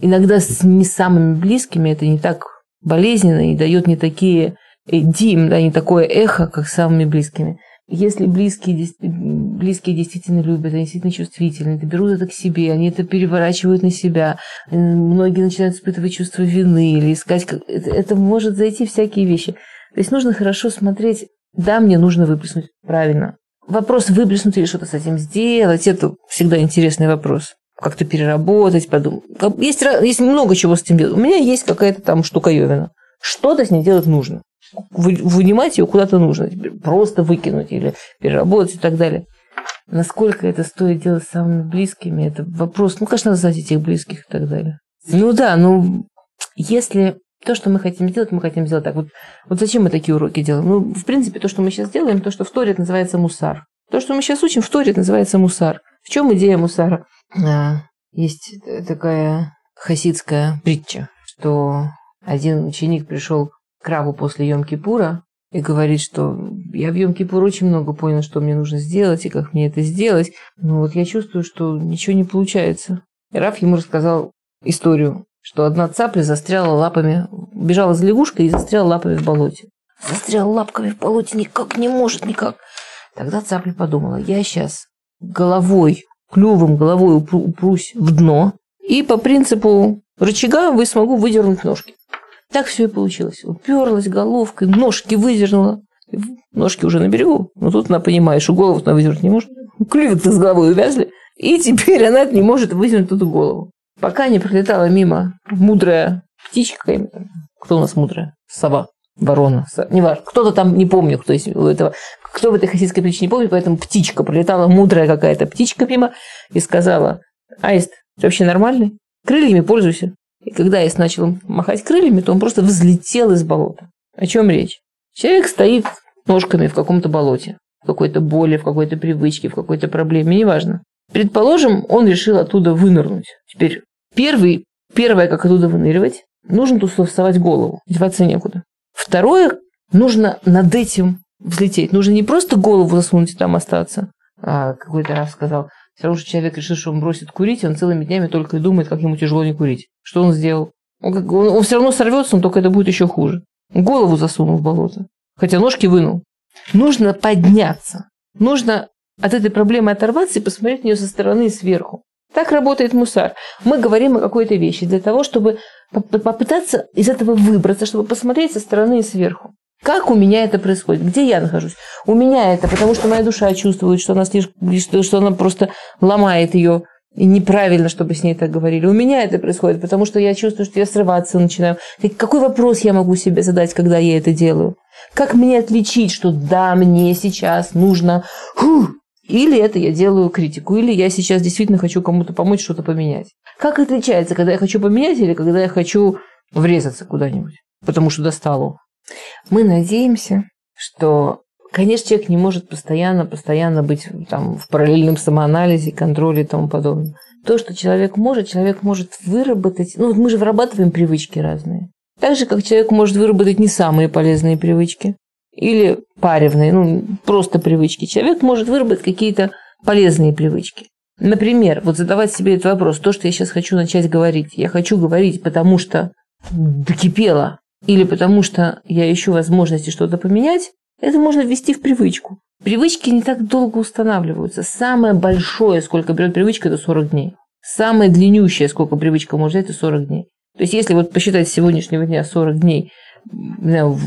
иногда с не самыми близкими, это не так болезненно и дает не такие дим, да, не такое эхо, как с самыми близкими. Если близкие, близкие действительно любят, они действительно чувствительны, это берут это к себе, они это переворачивают на себя, многие начинают испытывать чувство вины или искать... Это, это может зайти всякие вещи. То есть нужно хорошо смотреть, да, мне нужно выплеснуть, правильно. Вопрос выплеснуть или что-то с этим сделать, это всегда интересный вопрос. Как-то переработать, подумать. Есть, есть много чего с этим делать. У меня есть какая-то там штуковина. Что-то с ней делать нужно вынимать ее куда-то нужно. Просто выкинуть или переработать и так далее. Насколько это стоит делать с самыми близкими, это вопрос. Ну, конечно, надо знать этих близких и так далее. Ну да, ну, если то, что мы хотим сделать, мы хотим сделать так. Вот, вот зачем мы такие уроки делаем? Ну, в принципе, то, что мы сейчас делаем, то, что в Торе называется мусар. То, что мы сейчас учим, в Торе называется мусар. В чем идея мусара? А, есть такая хасидская притча, что один ученик пришел Краву после Йом-Кипура и говорит, что я в Йом-Кипур очень много понял, что мне нужно сделать и как мне это сделать. Но вот я чувствую, что ничего не получается. И Раф ему рассказал историю, что одна цапля застряла лапами, бежала за лягушкой и застряла лапами в болоте. Застряла лапками в болоте, никак не может, никак. Тогда цапля подумала, я сейчас головой, клювом головой упрусь в дно, и по принципу рычага вы смогу выдернуть ножки. Так все и получилось. Уперлась головкой, ножки выдернула. Ножки уже на берегу, но тут она понимает, что голову она выдернуть не может. Клювик-то с головой увязли. И теперь она не может вытянуть эту голову. Пока не пролетала мимо мудрая птичка, кто у нас мудрая? Сова, ворона, со... не важно. Кто-то там, не помню, кто из этого, кто в этой хасидской притче не помнит, поэтому птичка, пролетала мудрая какая-то птичка мимо и сказала, Аист, ты вообще нормальный? Крыльями пользуйся. И когда я начал махать крыльями, то он просто взлетел из болота. О чем речь? Человек стоит ножками в каком-то болоте, в какой-то боли, в какой-то привычке, в какой-то проблеме, неважно. Предположим, он решил оттуда вынырнуть. Теперь первый, первое, как оттуда выныривать, нужно тут совать голову, деваться некуда. Второе, нужно над этим взлететь. Нужно не просто голову засунуть и там остаться. А, какой-то раз сказал, все равно, что человек решил, что он бросит курить, он целыми днями только и думает, как ему тяжело не курить. Что он сделал? Он, как, он, он все равно сорвется, но только это будет еще хуже. Голову засунул в болото. Хотя ножки вынул. Нужно подняться. Нужно от этой проблемы оторваться и посмотреть на нее со стороны и сверху. Так работает мусар. Мы говорим о какой-то вещи для того, чтобы попытаться из этого выбраться, чтобы посмотреть со стороны и сверху. Как у меня это происходит? Где я нахожусь? У меня это, потому что моя душа чувствует, что она, слишком, что она просто ломает ее и неправильно, чтобы с ней так говорили. У меня это происходит, потому что я чувствую, что я срываться начинаю. Какой вопрос я могу себе задать, когда я это делаю? Как мне отличить, что да, мне сейчас нужно... Фу, или это я делаю критику, или я сейчас действительно хочу кому-то помочь что-то поменять. Как отличается, когда я хочу поменять или когда я хочу врезаться куда-нибудь, потому что достало? Мы надеемся, что, конечно, человек не может постоянно, постоянно быть там, в параллельном самоанализе, контроле и тому подобное. То, что человек может, человек может выработать... Ну, вот мы же вырабатываем привычки разные. Так же, как человек может выработать не самые полезные привычки или паревные, ну, просто привычки. Человек может выработать какие-то полезные привычки. Например, вот задавать себе этот вопрос, то, что я сейчас хочу начать говорить. Я хочу говорить, потому что докипело, или потому что я ищу возможности что-то поменять, это можно ввести в привычку. Привычки не так долго устанавливаются. Самое большое, сколько берет привычка, это 40 дней. Самое длиннющее, сколько привычка может взять, это 40 дней. То есть, если вот посчитать с сегодняшнего дня 40 дней, в,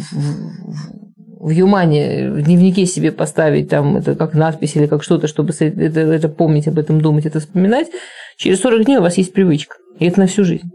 в Юмане в дневнике себе поставить там это как надпись или как что-то, чтобы это, это помнить, об этом думать, это вспоминать, через 40 дней у вас есть привычка. И это на всю жизнь.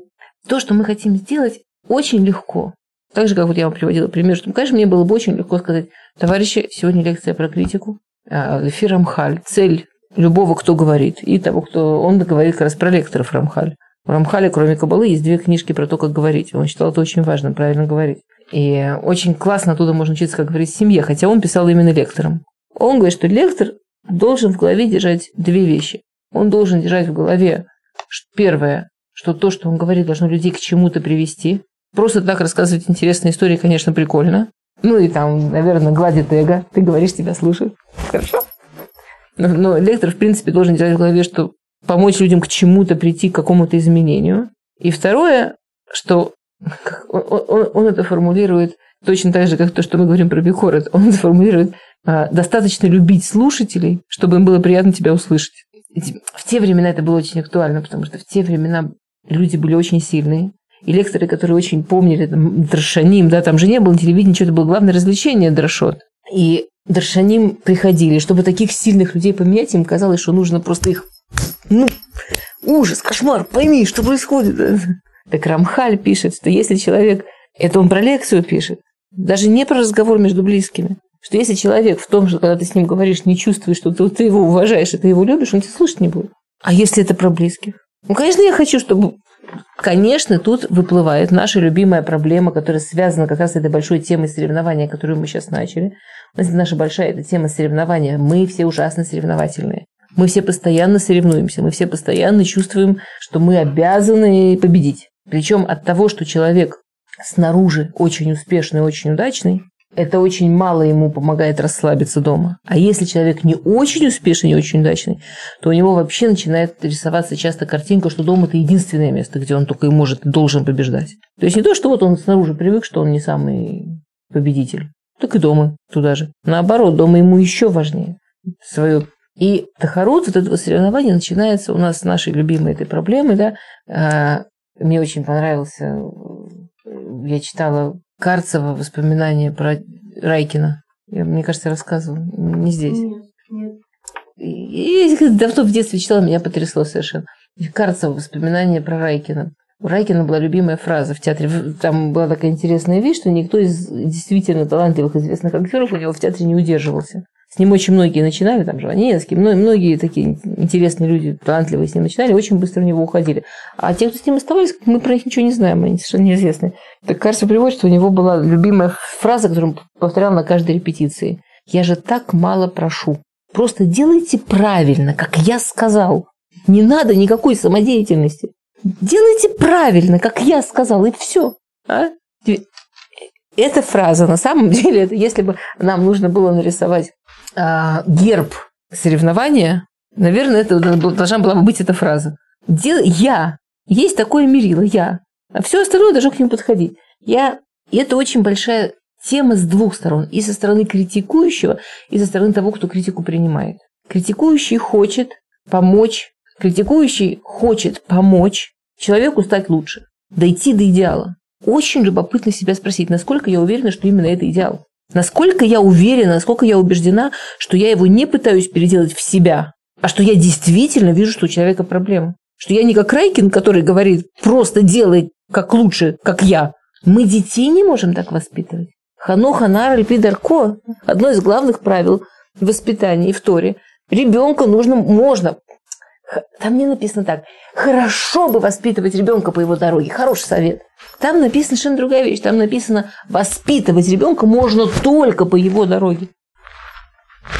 То, что мы хотим сделать, очень легко. Так же, как вот я вам приводила пример, что, конечно, мне было бы очень легко сказать, товарищи, сегодня лекция про критику, эфир Рамхаль, цель любого, кто говорит, и того, кто... Он говорит как раз про лекторов Рамхаль. У Рамхаля, кроме Кабалы, есть две книжки про то, как говорить. Он считал это очень важно, правильно говорить. И очень классно оттуда можно учиться, как говорить в семье, хотя он писал именно лектором. Он говорит, что лектор должен в голове держать две вещи. Он должен держать в голове первое, что то, что он говорит, должно людей к чему-то привести. Просто так рассказывать интересные истории, конечно, прикольно. Ну и там, наверное, гладит эго. Ты говоришь, тебя слушают. Хорошо. Но, но лектор, в принципе, должен держать в голове, что помочь людям к чему-то прийти, к какому-то изменению. И второе, что он, он, он это формулирует точно так же, как то, что мы говорим про Бихорет. Он это формулирует а, достаточно любить слушателей, чтобы им было приятно тебя услышать. В те времена это было очень актуально, потому что в те времена люди были очень сильные. И лекторы, которые очень помнили там, Драшаним, да, там же не было телевидения, что это было главное развлечение Драшот. И Драшаним приходили, чтобы таких сильных людей поменять, им казалось, что нужно просто их, ну, ужас, кошмар, пойми, что происходит. (laughs) Так Рамхаль пишет, что если человек, это он про лекцию пишет, даже не про разговор между близкими, что если человек в том, что когда ты с ним говоришь, не чувствуешь, что ты, ты его уважаешь и ты его любишь, он тебя слушать не будет. А если это про близких? Ну, конечно, я хочу, чтобы... Конечно, тут выплывает наша любимая проблема, которая связана как раз с этой большой темой соревнования, которую мы сейчас начали. Наша большая эта тема соревнования. Мы все ужасно соревновательные. Мы все постоянно соревнуемся, мы все постоянно чувствуем, что мы обязаны победить. Причем от того, что человек снаружи очень успешный, очень удачный, это очень мало ему помогает расслабиться дома. А если человек не очень успешный, не очень удачный, то у него вообще начинает рисоваться часто картинка, что дом – это единственное место, где он только и может должен побеждать. То есть не то, что вот он снаружи привык, что он не самый победитель, так и дома туда же. Наоборот, дома ему еще важнее свое и тахарут, вот этого соревнования начинается у нас с нашей любимой этой проблемы, да, а, мне очень понравился, я читала Карцева воспоминания про Райкина. Я, мне кажется, рассказывала. Не здесь. Нет, нет. И, давно в детстве читала, меня потрясло совершенно. Карцева воспоминания про Райкина. У Райкина была любимая фраза в театре. Там была такая интересная вещь, что никто из действительно талантливых известных актеров у него в театре не удерживался. С ним очень многие начинали, там Жванецкий, многие такие интересные люди, талантливые с ним начинали, очень быстро в него уходили. А те, кто с ним оставались, мы про них ничего не знаем, они совершенно неизвестны. Так кажется, приводит, что у него была любимая фраза, которую он повторял на каждой репетиции. «Я же так мало прошу. Просто делайте правильно, как я сказал. Не надо никакой самодеятельности. Делайте правильно, как я сказал, и все. А? Эта фраза, на самом (laughs) деле, это если бы нам нужно было нарисовать а, герб соревнования, наверное, это должна была бы быть эта фраза. Дел, я. Есть такое мерило, я. А все остальное должно к нему подходить. Я. И это очень большая тема с двух сторон. И со стороны критикующего, и со стороны того, кто критику принимает. Критикующий хочет помочь, критикующий хочет помочь человеку стать лучше, дойти до идеала. Очень любопытно себя спросить, насколько я уверена, что именно это идеал. Насколько я уверена, насколько я убеждена, что я его не пытаюсь переделать в себя, а что я действительно вижу, что у человека проблема. Что я не как Райкин, который говорит, просто делай как лучше, как я. Мы детей не можем так воспитывать. Хано Ханар Альпидарко – одно из главных правил воспитания в Торе. Ребенка нужно, можно, там не написано так. Хорошо бы воспитывать ребенка по его дороге. Хороший совет. Там написана совершенно другая вещь. Там написано, воспитывать ребенка можно только по его дороге.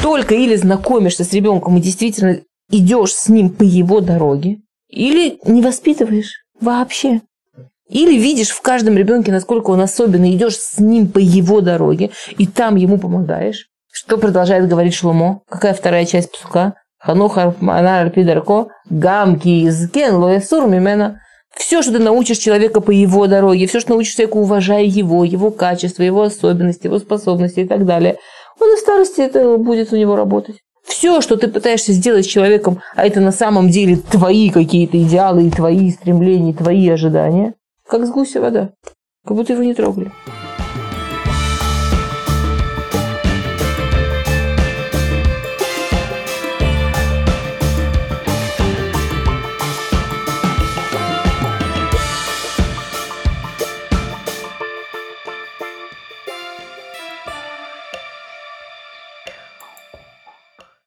Только или знакомишься с ребенком и действительно идешь с ним по его дороге, или не воспитываешь вообще. Или видишь в каждом ребенке, насколько он особенный, идешь с ним по его дороге, и там ему помогаешь. Что продолжает говорить Шломо? Какая вторая часть псука? Хануха Гамки Изкен, Лоесур Мимена. Все, что ты научишь человека по его дороге, все, что научишь человека, уважая его, его качество, его особенности, его способности и так далее, он и в старости это будет у него работать. Все, что ты пытаешься сделать с человеком, а это на самом деле твои какие-то идеалы, твои стремления, твои ожидания, как с гуся вода. Как будто его не трогали.